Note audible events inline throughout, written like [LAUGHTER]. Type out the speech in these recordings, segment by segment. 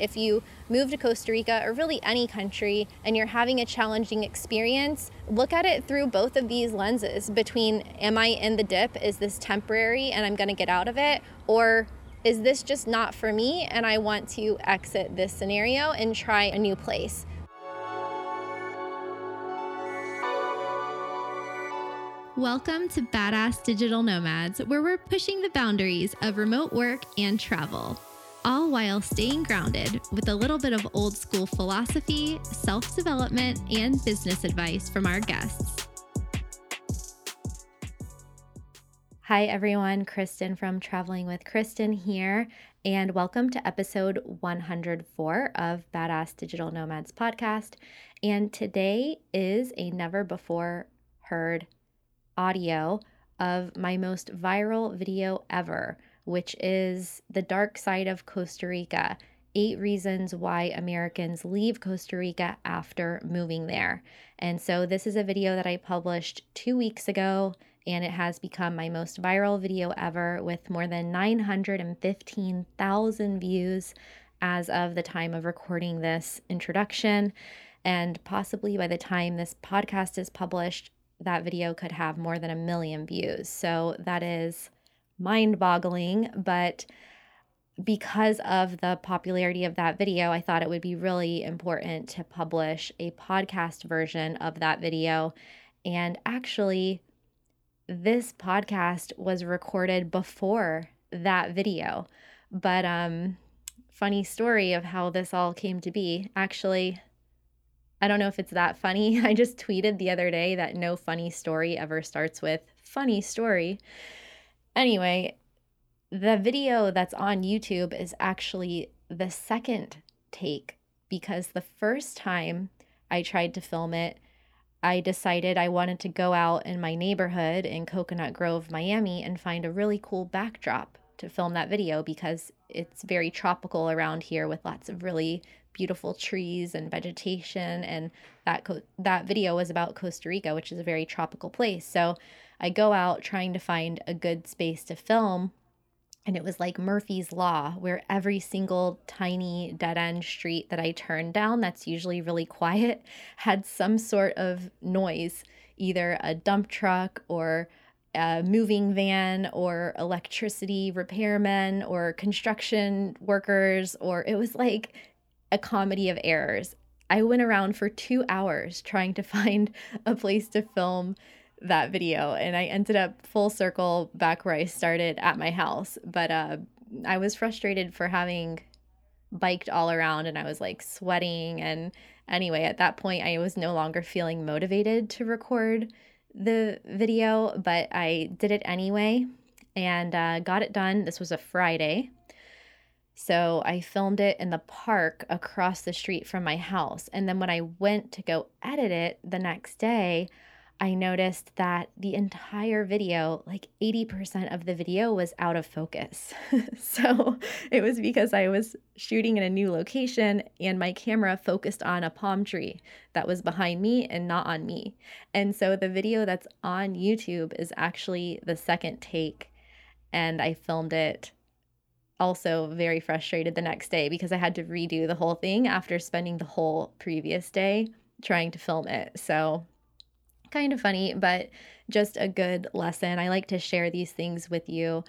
If you move to Costa Rica or really any country and you're having a challenging experience, look at it through both of these lenses between am I in the dip? Is this temporary and I'm going to get out of it? Or is this just not for me and I want to exit this scenario and try a new place? Welcome to Badass Digital Nomads, where we're pushing the boundaries of remote work and travel all while staying grounded with a little bit of old school philosophy, self development, and business advice from our guests. Hi, everyone. Kristen from Traveling with Kristen here, and welcome to episode 104 of Badass Digital Nomads podcast. And today is a never before heard audio of my most viral video ever which is The Dark Side of Costa Rica Eight Reasons Why Americans Leave Costa Rica After Moving There. And so, this is a video that I published two weeks ago, and it has become my most viral video ever with more than 915,000 views as of the time of recording this introduction. And possibly by the time this podcast is published, that video could have more than a million views. So, that is mind boggling, but because of the popularity of that video, I thought it would be really important to publish a podcast version of that video. And actually, this podcast was recorded before that video. But um funny story of how this all came to be. Actually, I don't know if it's that funny. [LAUGHS] I just tweeted the other day that no funny story ever starts with funny story. Anyway, the video that's on YouTube is actually the second take because the first time I tried to film it, I decided I wanted to go out in my neighborhood in Coconut Grove, Miami, and find a really cool backdrop to film that video because it's very tropical around here with lots of really beautiful trees and vegetation and that co- that video was about Costa Rica which is a very tropical place. So I go out trying to find a good space to film. And it was like Murphy's Law, where every single tiny dead end street that I turned down, that's usually really [LAUGHS] quiet, had some sort of noise, either a dump truck or a moving van or electricity repairmen or construction workers, or it was like a comedy of errors. I went around for two hours trying to [LAUGHS] find a place to film that video and I ended up full circle back where I started at my house. But uh, I was frustrated for having biked all around and I was like sweating. And anyway, at that point, I was no longer feeling motivated to record the video, but I did it anyway and uh, got it done. This was a Friday. So I filmed it in the park across the street from my house. And then when I went to go edit it the next day, I noticed that the entire video, like 80% of the video, was out of focus. [LAUGHS] so it was because I was shooting in a new location and my camera focused on a palm tree that was behind me and not on me. And so the video that's on YouTube is actually the second take. And I filmed it also very frustrated the next day because I had to redo the whole thing after spending the whole previous day trying to film it. So kind of funny, but just a good lesson. I like to share these things with you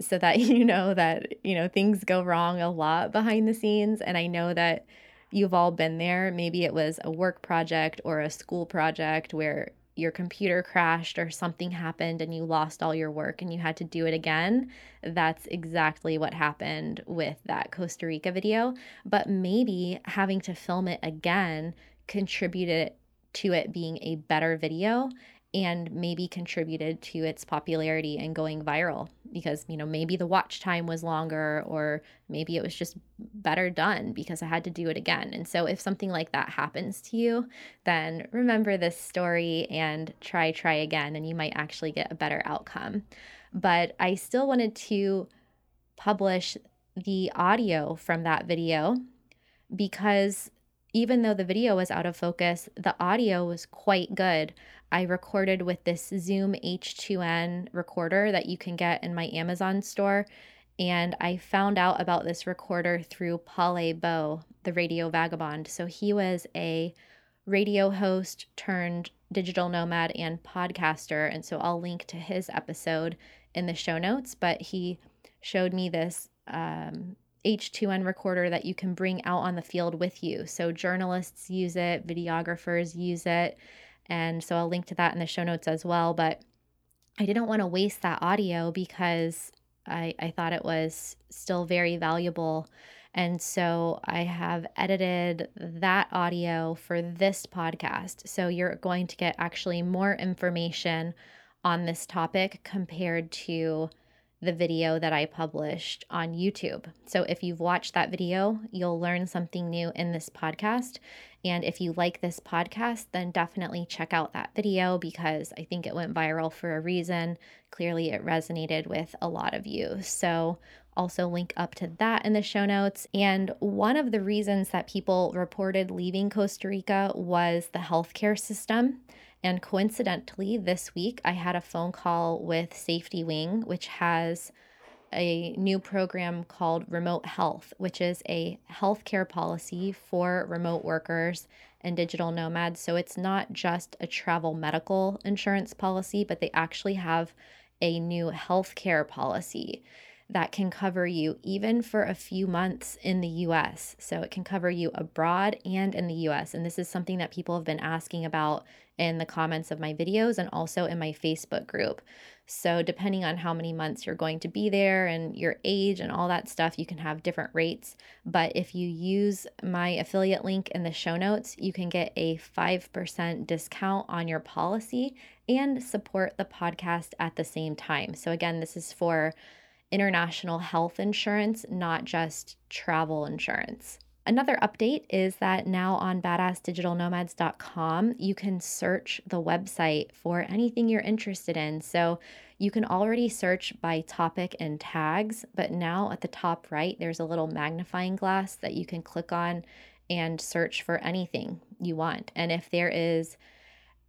so that [LAUGHS] you know that, you know, things go wrong a lot behind the scenes. And I know that you've all been there. Maybe it was a work project or a school project where your computer crashed or something happened and you lost all your work and you had to do it again. That's exactly what happened with that Costa Rica video. But maybe having to film it again contributed to it being a better video and maybe contributed to its popularity and going viral because you know maybe the watch time was longer or maybe it was just better done because I had to do it again. And so if something like that happens to you, then remember this story and try try again and you might actually get a better outcome. But I still wanted to publish the audio from that video because even though the video was out of focus, the audio was quite good. I recorded with this Zoom H2N recorder that you can get in my Amazon store. And I found out about this recorder through Palle Bo, the radio vagabond. So he was a radio host turned digital nomad and podcaster. And so I'll link to his episode in the show notes. But he showed me this um, H2N recorder that you can bring out on the field with you. So journalists use it, videographers use it. And so I'll link to that in the show notes as well. But I didn't want to waste that audio because I, I thought it was still very valuable. And so I have edited that audio for this podcast. So you're going to get actually more information on this topic compared to the video that I published on YouTube. So if you've watched that video, you'll learn something new in this podcast. And if you like this podcast, then definitely check out that video because I think it went viral for a reason. Clearly, it resonated with a lot of you. So, also link up to that in the show notes. And one of the reasons that people reported leaving Costa Rica was the healthcare system. And coincidentally, this week I had a phone call with SafetyWing, which has a new program called Remote Health, which is a healthcare policy for remote workers and digital nomads. So it's not just a travel medical insurance policy, but they actually have a new healthcare policy that can cover you even for a few months in the US. So it can cover you abroad and in the US. And this is something that people have been asking about in the comments of my videos and also in my Facebook group. So, depending on how many months you're going to be there and your age and all that stuff, you can have different rates. But if you use my affiliate link in the show notes, you can get a 5% discount on your policy and support the podcast at the same time. So, again, this is for international health insurance, not just travel insurance. Another update is that now on badassdigitalnomads.com, you can search the website for anything you're interested in. So you can already search by topic and tags, but now at the top right, there's a little magnifying glass that you can click on and search for anything you want. And if there is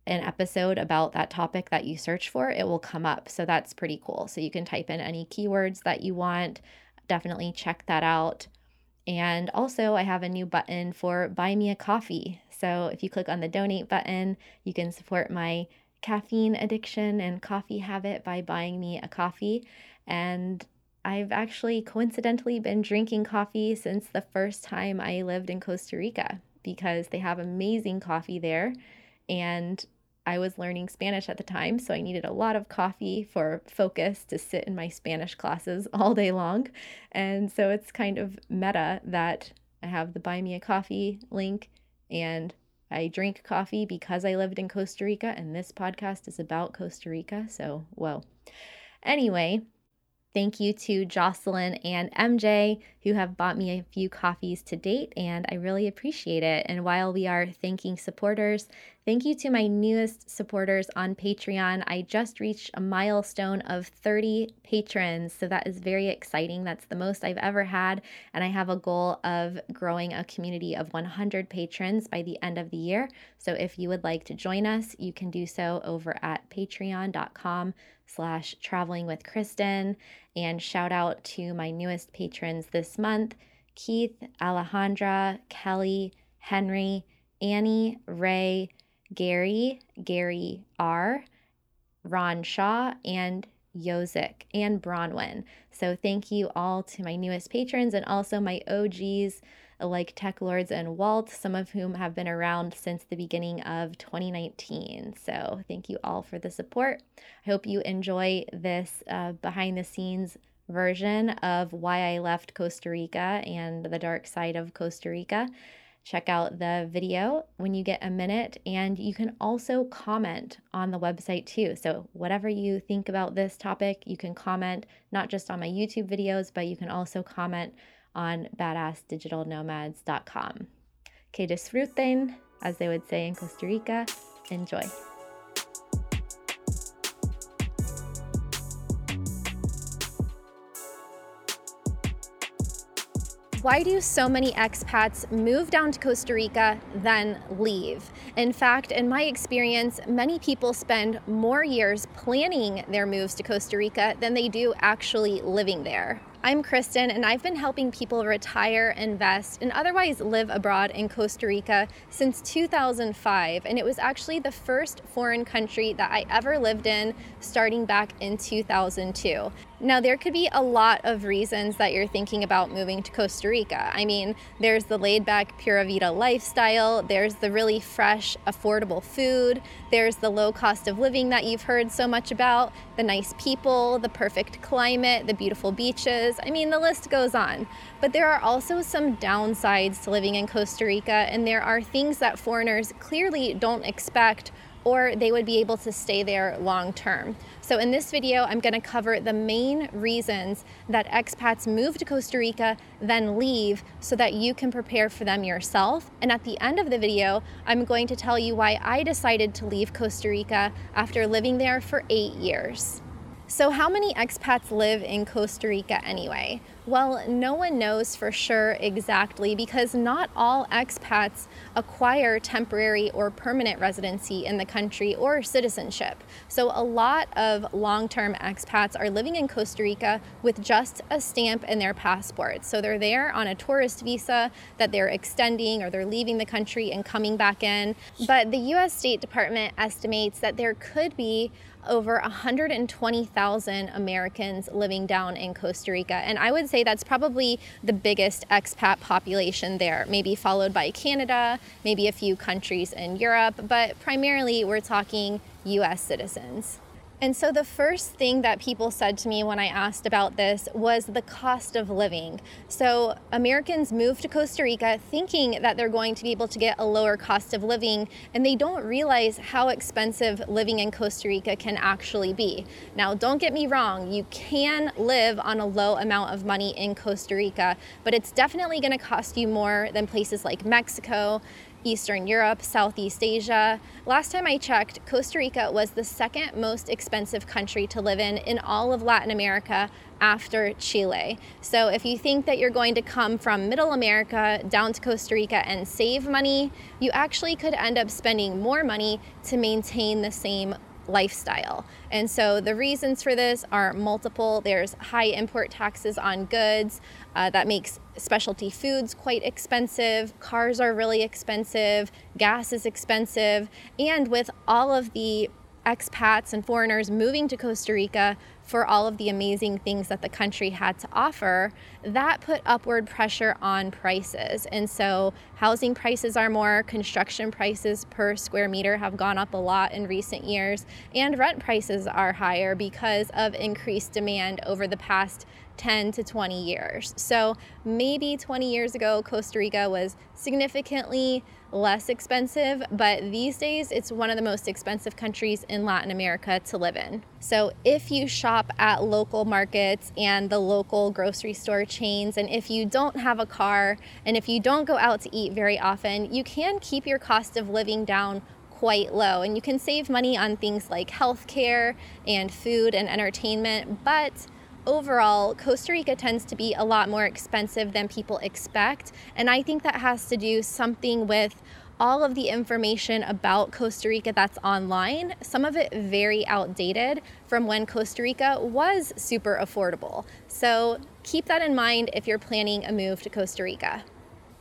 an episode about that topic that you search for, it will come up. So that's pretty cool. So you can type in any keywords that you want. Definitely check that out. And also, I have a new button for Buy Me a Coffee. So, if you click on the donate button, you can support my caffeine addiction and coffee habit by buying me a coffee. And I've actually coincidentally been drinking coffee since the first time I lived in Costa Rica because they have amazing coffee there. And I was learning Spanish at the time, so I needed a lot of coffee for focus to sit in my Spanish classes [LAUGHS] all day long. And so it's kind of meta that I have the buy me a coffee link and I drink coffee because I lived in Costa Rica, and this podcast is about Costa Rica. So, whoa. Anyway, Thank you to Jocelyn and MJ who have bought me a few coffees to date, and I really appreciate it. And while we are thanking supporters, thank you to my newest supporters on Patreon. I just reached a milestone of 30 patrons, so that is very exciting. That's the most I've ever had, and I have a goal of growing a community of 100 patrons by the end of the year. So if you would like to join us, you can do so over at patreon.com slash traveling with Kristen. And shout out to my newest patrons this month Keith, Alejandra, Kelly, Henry, Annie, Ray, Gary, Gary R., Ron Shaw, and Yozik and Bronwyn. So thank you all to my newest patrons and also my OGs like Tech Lords and Walt, some of whom have been around since the beginning of 2019. So thank you all for the support. I hope you enjoy this uh, behind the scenes version of why I left Costa Rica and the dark side of Costa Rica. Check out the video when you get a minute, and you can also comment on the website too. So, whatever you think about this topic, you can comment not just on my YouTube videos, but you can also comment on badassdigitalnomads.com. Que disfruten, as they would say in Costa Rica. Enjoy. Why do so many expats move down to Costa Rica, then leave? In fact, in my experience, many people spend more years planning their moves to Costa Rica than they do actually living there. I'm Kristen, and I've been helping people retire, invest, and otherwise live abroad in Costa Rica since 2005. And it was actually the first foreign country that I ever lived in starting back in 2002. Now, there could be a lot of reasons that you're thinking about moving to Costa Rica. I mean, there's the laid back Pura Vida lifestyle, there's the really fresh, affordable food, there's the low cost of living that you've heard so much about, the nice people, the perfect climate, the beautiful beaches. I mean, the list goes on. But there are also some downsides to living in Costa Rica, and there are things that foreigners clearly don't expect or they would be able to stay there long term. So, in this video, I'm going to cover the main reasons that expats move to Costa Rica, then leave, so that you can prepare for them yourself. And at the end of the video, I'm going to tell you why I decided to leave Costa Rica after living there for eight years. So, how many expats live in Costa Rica anyway? Well, no one knows for sure exactly because not all expats acquire temporary or permanent residency in the country or citizenship. So, a lot of long term expats are living in Costa Rica with just a stamp in their passport. So, they're there on a tourist visa that they're extending or they're leaving the country and coming back in. But the US State Department estimates that there could be over 120,000 Americans living down in Costa Rica. And I would say that's probably the biggest expat population there, maybe followed by Canada, maybe a few countries in Europe, but primarily we're talking US citizens. And so the first thing that people said to me when I asked about this was the cost of living. So Americans move to Costa Rica thinking that they're going to be able to get a lower cost of living, and they don't realize how expensive living in Costa Rica can actually be. Now, don't get me wrong, you can live on a low amount of money in Costa Rica, but it's definitely going to cost you more than places like Mexico Eastern Europe, Southeast Asia. Last time I checked, Costa Rica was the second most expensive country to live in in all of Latin America after Chile. So if you think that you're going to come from Middle America down to Costa Rica and save money, you actually could end up spending more money to maintain the same lifestyle. And so the reasons for this are multiple. There's high import taxes on goods uh, that makes specialty foods quite expensive. Cars are really expensive. Gas is expensive. And with all of the expats and foreigners moving to Costa Rica for all of the amazing things that the country had to offer, that put upward pressure on prices. And so housing prices are more, construction prices per square meter have gone up a lot in recent years, and rent prices are higher because of increased demand over the past 10 to 20 years. So maybe 20 years ago, Costa Rica was significantly less expensive, but these days it's one of the most expensive countries in Latin America to live in. So if you shop at local markets and the local grocery store chains, and if you don't have a car, and if you don't go out to eat very often, you can keep your cost of living down quite low and you can save money on things like healthcare and food and entertainment, but overall, Costa Rica tends to be a lot more expensive than people expect. And I think that has to do something with all of the information about Costa Rica that's online, some of it very outdated from when Costa Rica was super affordable. So keep that in mind if you're planning a move to Costa Rica.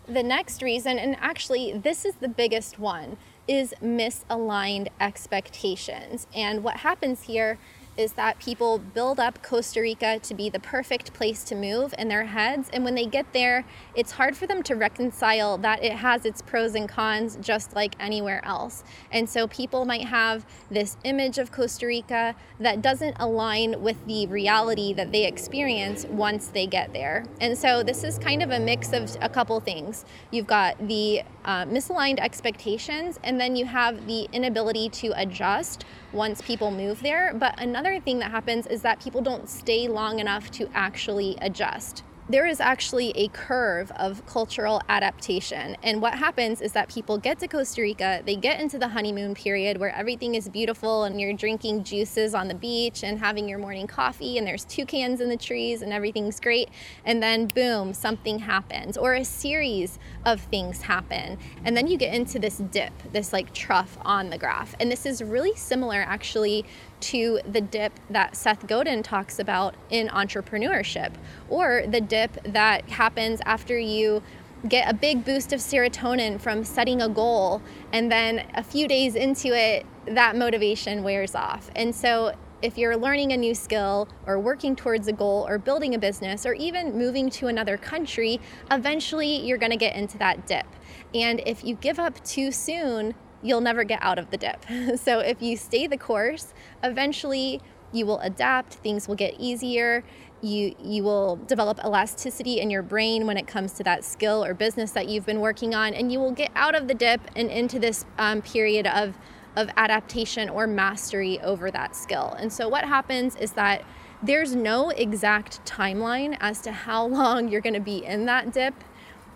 The next reason, and actually, this is the biggest one, is misaligned expectations. And what happens here is that people build up Costa Rica to be the perfect place to move in their heads. And when they get there, it's hard for them to reconcile that it has its pros and cons just like anywhere else. And so people might have this image of Costa Rica that doesn't align with the reality that they experience once they get there. And so this is kind of a mix of a couple things. You've got the uh, misaligned expectations, and then you have the inability to adjust once people move there. But another thing that happens is that people don't stay long enough to actually adjust there is actually a curve of cultural adaptation. And what happens is that people get to Costa Rica, they get into the honeymoon period where everything is beautiful and you're drinking juices on the beach and having your morning coffee and there's toucans in the trees and everything's great. And then, boom, something happens or a series of things happen. And then you get into this dip, this like trough on the graph. And this is really similar actually to the dip that Seth Godin talks about in entrepreneurship, or the dip that happens after you get a big boost of serotonin from setting a goal, and then a few days into it, that motivation wears off. And so, if you're learning a new skill or working towards a goal or building a business or even moving to another country, eventually you're to get into that dip. And if you give up too soon, you'll never get out of the dip. [LAUGHS] so if you stay the course, eventually you will adapt, things will get easier. You, you will develop elasticity in your brain when it comes to that skill or business that you've been working on, and you will get out of the dip and into this um, period of, of adaptation or mastery over that skill. And so, what happens is that there's no exact timeline as to how [LAUGHS] long you're going to be in that dip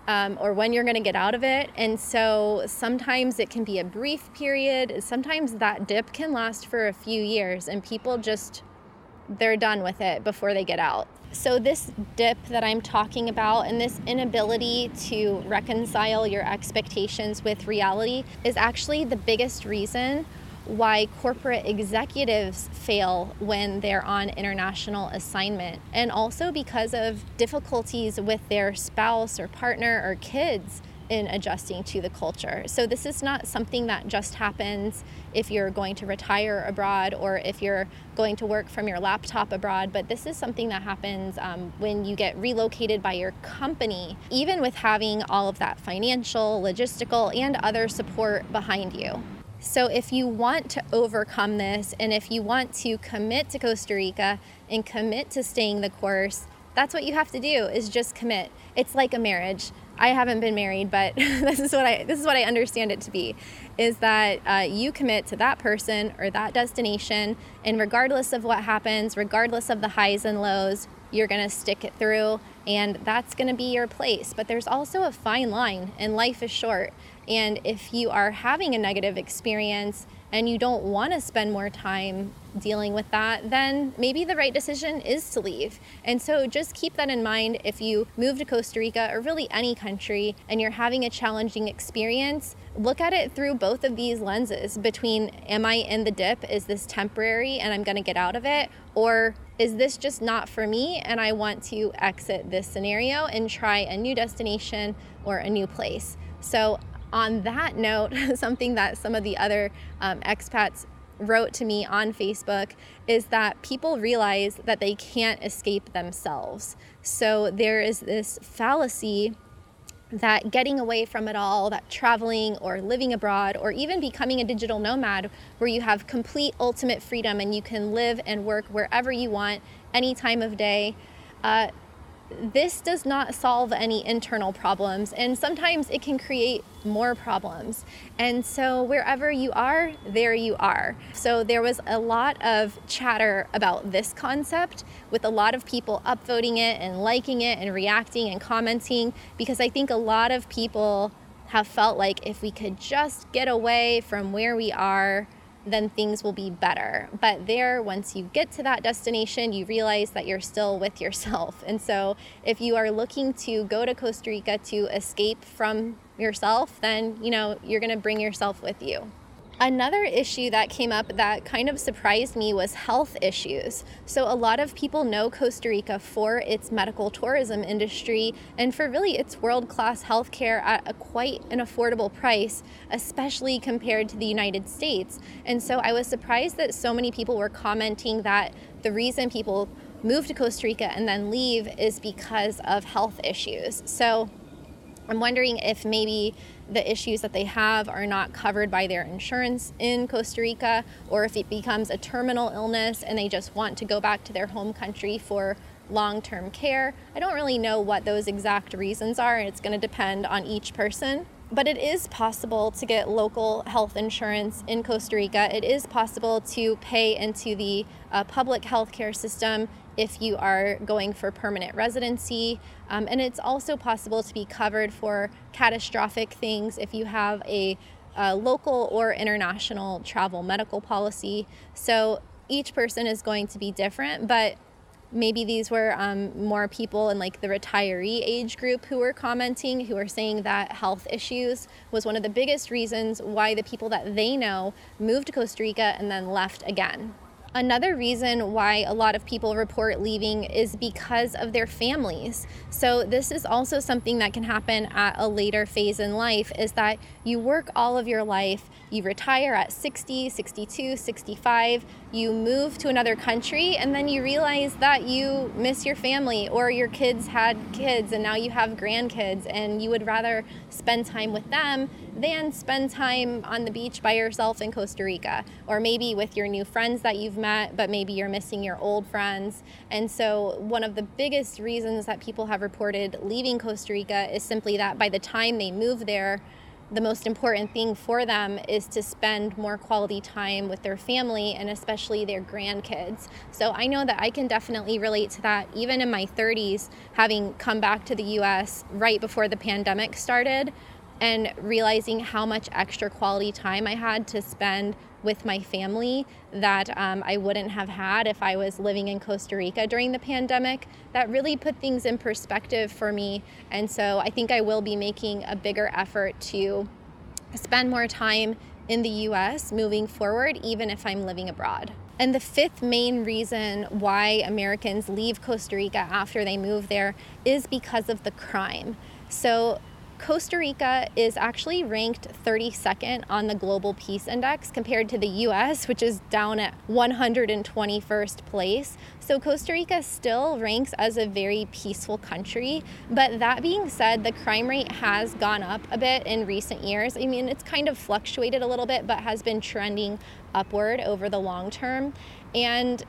um, or when you're going to get out of it. And so sometimes it can be a brief period. Sometimes that dip can last for a few years, and people just, they're done with it before they get out. So, this dip that I'm talking about and this inability to reconcile your expectations with reality is actually the biggest reason why corporate executives fail when they're on international assignment, and also because of difficulties with their spouse or partner or kids in adjusting to the culture. So, this is not something that just happens if you're going to retire abroad or if you're going to work from your laptop abroad, but this is something that happens um, when you get relocated by your company, even with having all of that financial, logistical, and other support behind you. So, if you want to overcome this and if you want to commit to Costa Rica and commit to staying the course, that's what you have to do is just commit. It's like a marriage. I haven't been married, but [LAUGHS] this is what I this is what I understand it to be, is that uh, you commit to that person or that destination, and regardless of what happens, regardless of the highs and lows, you're gonna stick it through, and that's gonna be your place. But there's also a fine line, and life is short. And if you are having a negative experience and you don't want to spend more time dealing with that, then maybe the right decision is to leave. And so just keep that in mind if you move to Costa Rica or really any country and you're having a challenging experience. Look at it through both of these lenses between am I in the dip? Is this temporary and I'm going to get out of it? Or is this just not for me and I want to exit this scenario and try a new destination or a new place? So on that note, [LAUGHS] something that some of the other um, expats wrote to me on Facebook is that people realize that they can't escape themselves. So there is this fallacy that getting away from it all, that traveling or living abroad, or even becoming a digital nomad, where you have complete ultimate freedom and you can live and work wherever you want, any time of day, uh, this does not solve any internal problems, and sometimes it can create more problems. And so, wherever you are, there you are. So, there was a lot of chatter about this concept with a lot of people upvoting it and liking it and reacting and commenting because I think a lot of people have felt like if we could just get away from where we are then things will be better. But there, once you get to that destination, you realize that you're still with yourself. And so, if you are looking to go to Costa Rica to escape from yourself, then you know you're going to bring yourself with you. Another issue that came up that kind of surprised me was health issues. So, a lot of people know Costa Rica for its medical tourism industry and for really its world class healthcare at a quite an affordable price, especially compared to the United States. And so, I was surprised that so many people were commenting that the reason people move to Costa Rica and then leave is because of health issues. So, I'm wondering if maybe the issues that they have are not covered by their insurance in Costa Rica, or if it becomes a terminal illness and they just want to go back to their home country for long term care. I don't really know what those exact reasons are, and it's going to depend on each person. But it is possible to get local health insurance in Costa Rica. It is possible to pay into the uh, public health care system if you are going for permanent residency. Um, and it's also possible to be covered for catastrophic things if you have a, a local or international travel medical policy. So each person is going to be different, but maybe these were um, more people in like the retiree age group who were commenting who were saying that health issues was one of the biggest reasons why the people that they know moved to costa rica and then left again Another reason why a lot of people report leaving is because of their families. So this is also something that can happen at a later phase in life is that you work all of your life, you retire at 60, 62, 65, you move to another country and then you realize that you miss your family or your kids had kids and now you have grandkids and you would rather spend time with them than spend time on the beach by yourself in Costa Rica or maybe with your new friends that you've met, but maybe you're missing your old friends. And so, one of the biggest reasons that people have reported leaving Costa Rica is simply that by the time they move there, the most important thing for them is to spend more quality time with their family and especially their grandkids. So I know that I can definitely relate to that even in my 30s, having come back to the US right before the pandemic started and realizing how much extra quality time I had to spend with my family that um, I wouldn't have had if I was living in Costa Rica during the pandemic. That really put things in perspective for me. And so I think I will be making a bigger effort to spend more time in the US moving forward, even if I'm living abroad. And the fifth main reason why Americans leave Costa Rica after they move there is because of the crime. So, Costa Rica is actually ranked 32nd on the Global Peace Index compared to the US, which is down at 121st place. So Costa Rica still ranks as a very peaceful country. But that being said, the crime rate has gone up a bit in recent years. I mean, it's kind of fluctuated a little bit, but has been trending upward over the long term. And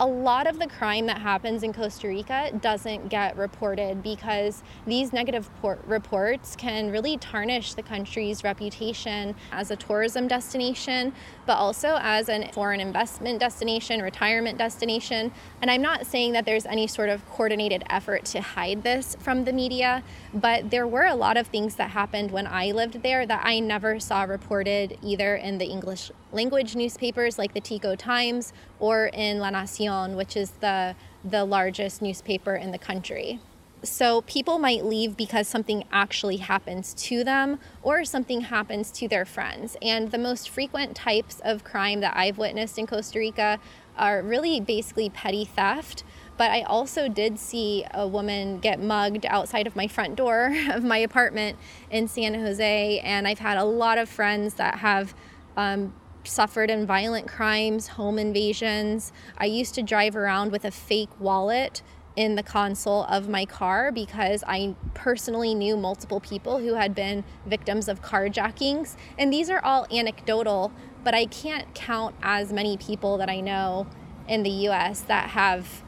a lot of the crime that happens in Costa Rica doesn't get reported because these negative reports can really tarnish the country's reputation as a tourism destination, but also as a foreign investment destination, retirement destination. And I'm not saying that there's any sort of coordinated effort to hide this from the media, but there were a lot of things that happened when I lived there that I never saw reported either in the English language newspapers like the Tico Times or in La Nacion, which is the, the largest newspaper in the country. So people might leave because something actually happens to them or something happens to their friends. And the most frequent types of crime that I've witnessed in Costa Rica are really basically petty theft. But I also did see a woman get mugged outside of my front door [LAUGHS] of my apartment in San Jose. And I've had a lot of friends that have um, suffered in violent crimes, home invasions. I used to drive around with a fake wallet in the console of my car because I personally knew multiple people who had been victims of carjackings. And these are all anecdotal, but I can't count as many people that I know in the US that have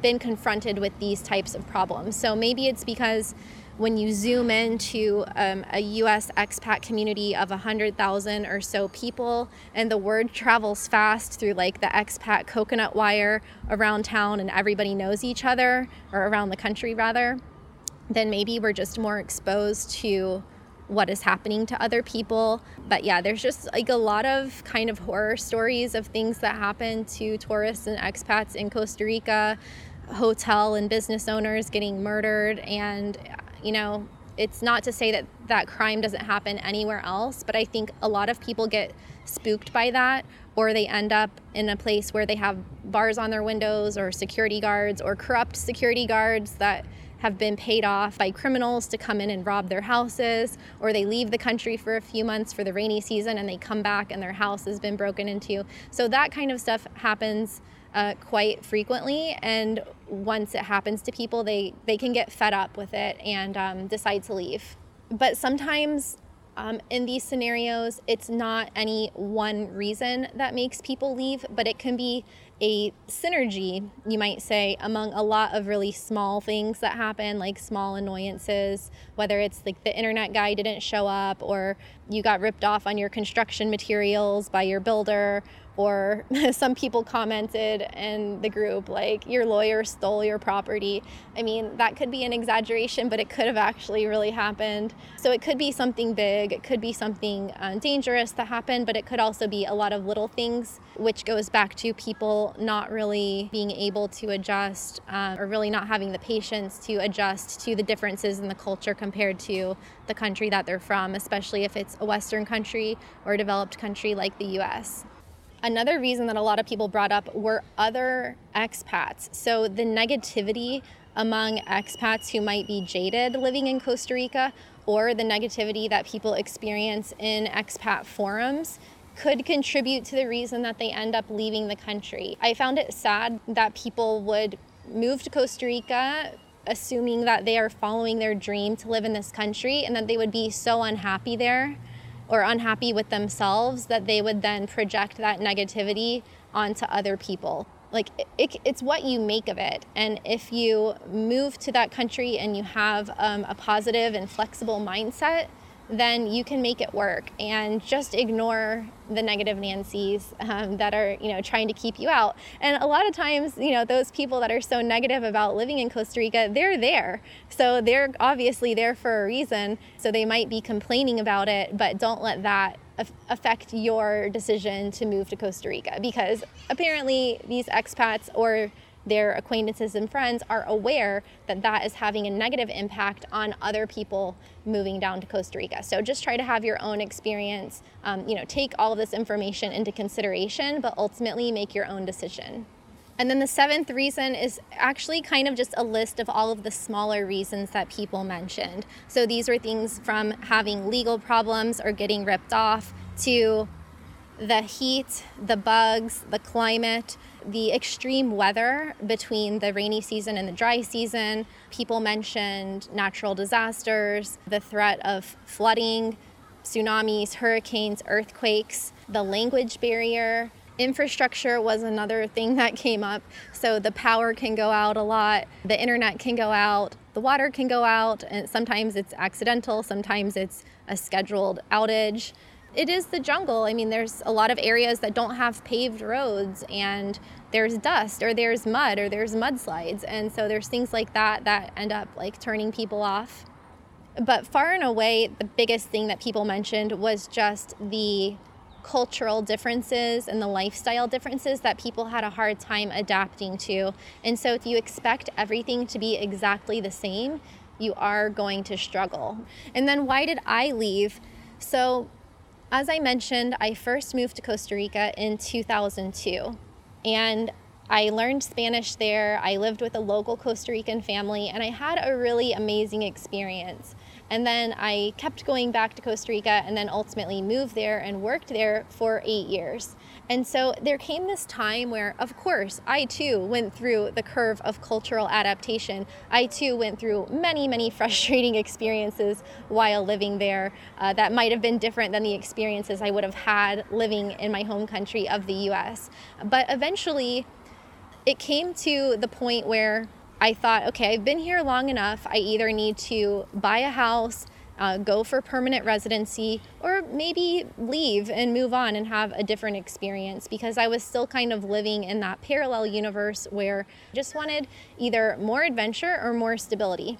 been confronted with these types of problems. So maybe it's because when you zoom into um, a US expat community of 100,000 or so people, and the word travels fast through like the expat coconut wire around town, and everybody knows each other, or around the country rather, then maybe we're just more exposed to what is happening to other people. But yeah, there's just like a lot of kind of horror stories of things that happen to tourists and expats in Costa Rica, hotel and business owners getting murdered, and you know, it's not to say that that crime doesn't happen anywhere else, but I think a lot of people get spooked by that or they end up in a place where they have bars on their windows or security guards or corrupt security guards that have been paid off by criminals to come in and rob their houses, or they leave the country for a few months for the rainy season and they come back and their house has been broken into. So that kind of stuff happens uh, quite frequently. And once it happens to people, they, they can get fed up with it and um, decide to leave. But sometimes um, in these scenarios, it's not any one reason that makes people leave, but it can be a synergy, you might say, among a lot of really small things that happen, like small annoyances, whether it's like the internet guy didn't show up, or you got ripped off on your construction materials by your builder, or [LAUGHS] some people commented in the group like your lawyer stole your property. I mean that could be an exaggeration but it could have actually really happened. So it could be something big it could be something uh, dangerous that happened but it could also be a lot of little things which goes back to people not really being able to adjust uh, or really not having the patience to adjust to the differences in the culture compared to the country that they're from especially if it's a western country or a developed country like the us Another reason that a lot of people brought up were other expats. So the negativity among expats who might be jaded living in Costa Rica or the negativity that people experience in expat forums could contribute to the reason that they end up leaving the country. I found it sad that people would move to Costa Rica assuming that they are following their dream to live in this country and that they would be so unhappy there or unhappy with themselves that they would then project that negativity onto other people. Like it, it's what you make of it. And if you move to that country and you have um, a positive and flexible mindset, then you can make it work and just ignore the negative Nancy's um, that are, you know, trying to keep you out. And a lot of times, you know, those people that are so negative about living in Costa Rica, they're there. So they're obviously there for a reason. So they might be complaining about it, but don't let that affect your decision to move to Costa Rica because apparently these expats or their acquaintances and friends are aware that that is having a negative impact on other people moving down to Costa Rica. So just try to have your own experience. Um, you know, take all of this information into consideration, but ultimately make your own decision. And then the seventh reason is actually kind of just a list of all of the smaller reasons that people mentioned. So these were things from having legal problems or getting ripped off to the heat, the bugs, the climate, the extreme weather between the rainy season and the dry season. People mentioned natural disasters, the threat of flooding, tsunamis, hurricanes, earthquakes, the language barrier. Infrastructure was another thing that came up. So the power can go out a lot, the internet can go out, the water can go out, and sometimes it's accidental, sometimes it's a scheduled outage it is the jungle. I mean, there's a lot of areas that don't have paved roads and there's dust or there's mud or there's mudslides. And so there's things like that that end up like turning people off. But far and away, the biggest thing that people mentioned was just the cultural differences and the lifestyle differences that people had a hard time adapting to. And so if you expect everything to be exactly the same, you are going to struggle. And then why did I leave? So as I mentioned, I first moved to Costa Rica in 2002 and I learned Spanish there. I lived with a local Costa Rican family and I had a really amazing experience. And then I kept going back to Costa Rica and then ultimately moved there and worked there for eight years. And so there came this time where, of course, I too went through the curve of cultural adaptation. I too went through many, many [LAUGHS] frustrating experiences while living there uh, that might have been different than the experiences I would have had living in my home country of the US. But eventually, it came to the point where I thought, okay, I've been here long enough. I either need to buy a house uh, go for permanent residency, or maybe leave and move on and have a different experience because I was still kind of living in that parallel universe where I just wanted either more adventure or more stability.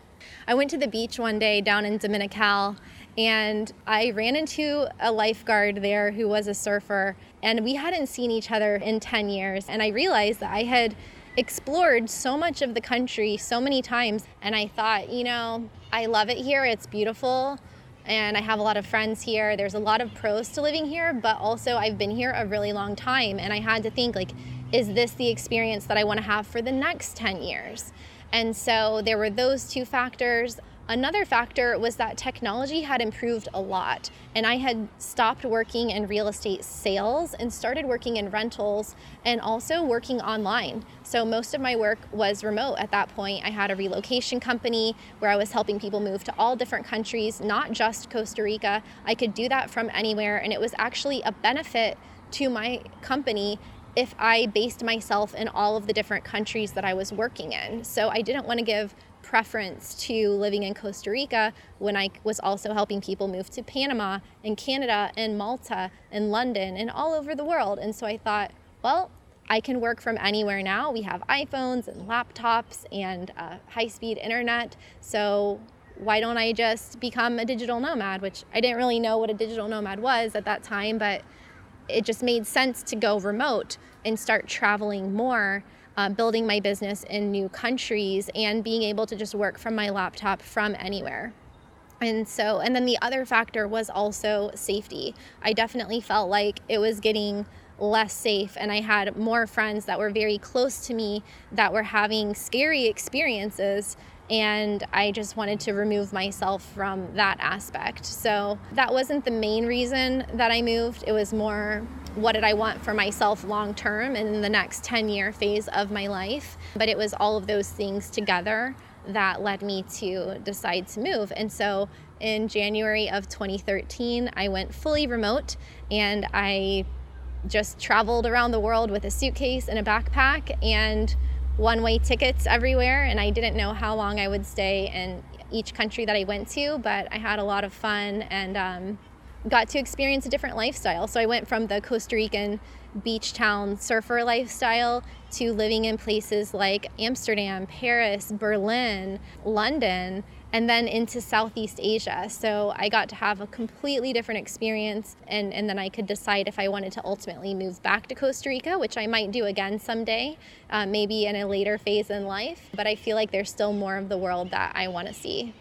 I went to the beach one day down in Dominical and I ran into a lifeguard there who was a surfer, and we hadn't seen each other in 10 years. And I realized that I had explored so much of the country so many times, and I thought, you know, I love it here. It's beautiful. And I have a lot of friends here. There's a lot of pros to living here, but also I've been here a really long time. And I had to think, like, is this the experience that I want to have for the next 10 years? And so there were those two factors. Another factor was that technology had improved a lot, and I had stopped working in real estate sales and started working in rentals and also working online. So most of my work was remote at that point. I had a relocation company where I was helping people move to all different countries, not just Costa Rica. I could do that from anywhere, and it was actually a benefit to my company if I based myself in all of the different countries that I was working in. So I didn't want to give preference to living in Costa Rica when I was also helping people move to Panama and Canada and Malta and London and all over the world. And so I thought, well, I can work from anywhere now. We have iPhones and laptops and uh, high speed internet. So why don't I just become a digital nomad? Which I didn't really know what a digital nomad was at that time, but it just made sense to go remote and start traveling more uh, building my business in new countries and being able to just work from my laptop from anywhere. And so, and then the other factor was also safety. I definitely felt like it was getting less safe and I had more friends that were very close to me that were having scary experiences and I just wanted to remove myself from that aspect. So that wasn't the main reason that I moved. It was more what did I want for myself long term and in the next 10 year phase of my life. But it was all of those things together that led me to decide to move. And so in January of 2013, I went fully remote and I just traveled around the world with a suitcase and a backpack and one way tickets everywhere. And I didn't know how long I would stay in each country that I went to, but I had a lot of fun and um, got to experience a different lifestyle. So I went from the Costa Rican beach town surfer lifestyle to living in places like Amsterdam, Paris, Berlin, London, and then into Southeast Asia. So I got to have a completely different experience, and, and then I could decide if I wanted to ultimately move back to Costa Rica, which I might do again someday, uh, maybe in a later phase in life. But I feel like there's still more of the world that I want to see.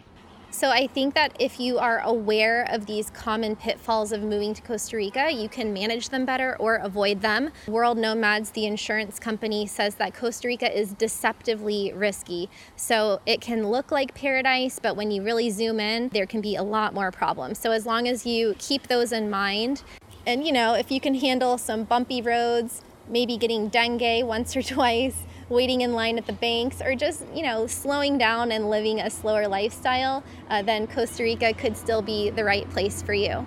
So I think that if you are aware of these common pitfalls of moving to Costa Rica, you can manage them better or avoid them. World Nomads, the insurance company, says that Costa Rica is deceptively risky. So it can look like paradise, but when you really zoom in, there can be a lot more problems. So as long as you keep those in mind, and you know, if you can handle some bumpy roads, maybe getting dengue once or [LAUGHS] twice, waiting in line at the banks, or just, you know, slowing down and living a slower lifestyle, uh, then Costa Rica could still be the right place for you.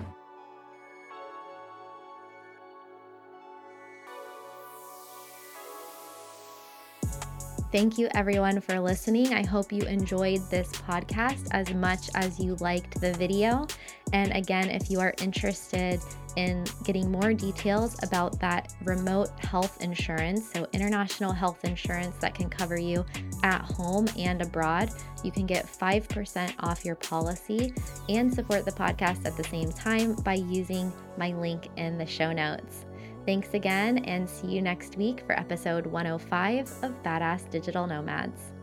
Thank you, everyone, for listening. I hope you enjoyed this podcast as much as you liked the video. And again, if you are interested in getting more details about that remote health insurance, so international health insurance that can cover you at home and abroad, you can get 5% off your policy and support the podcast at the same time by using my link in the show notes. Thanks again, and see you next week for episode 105 of Badass Digital Nomads.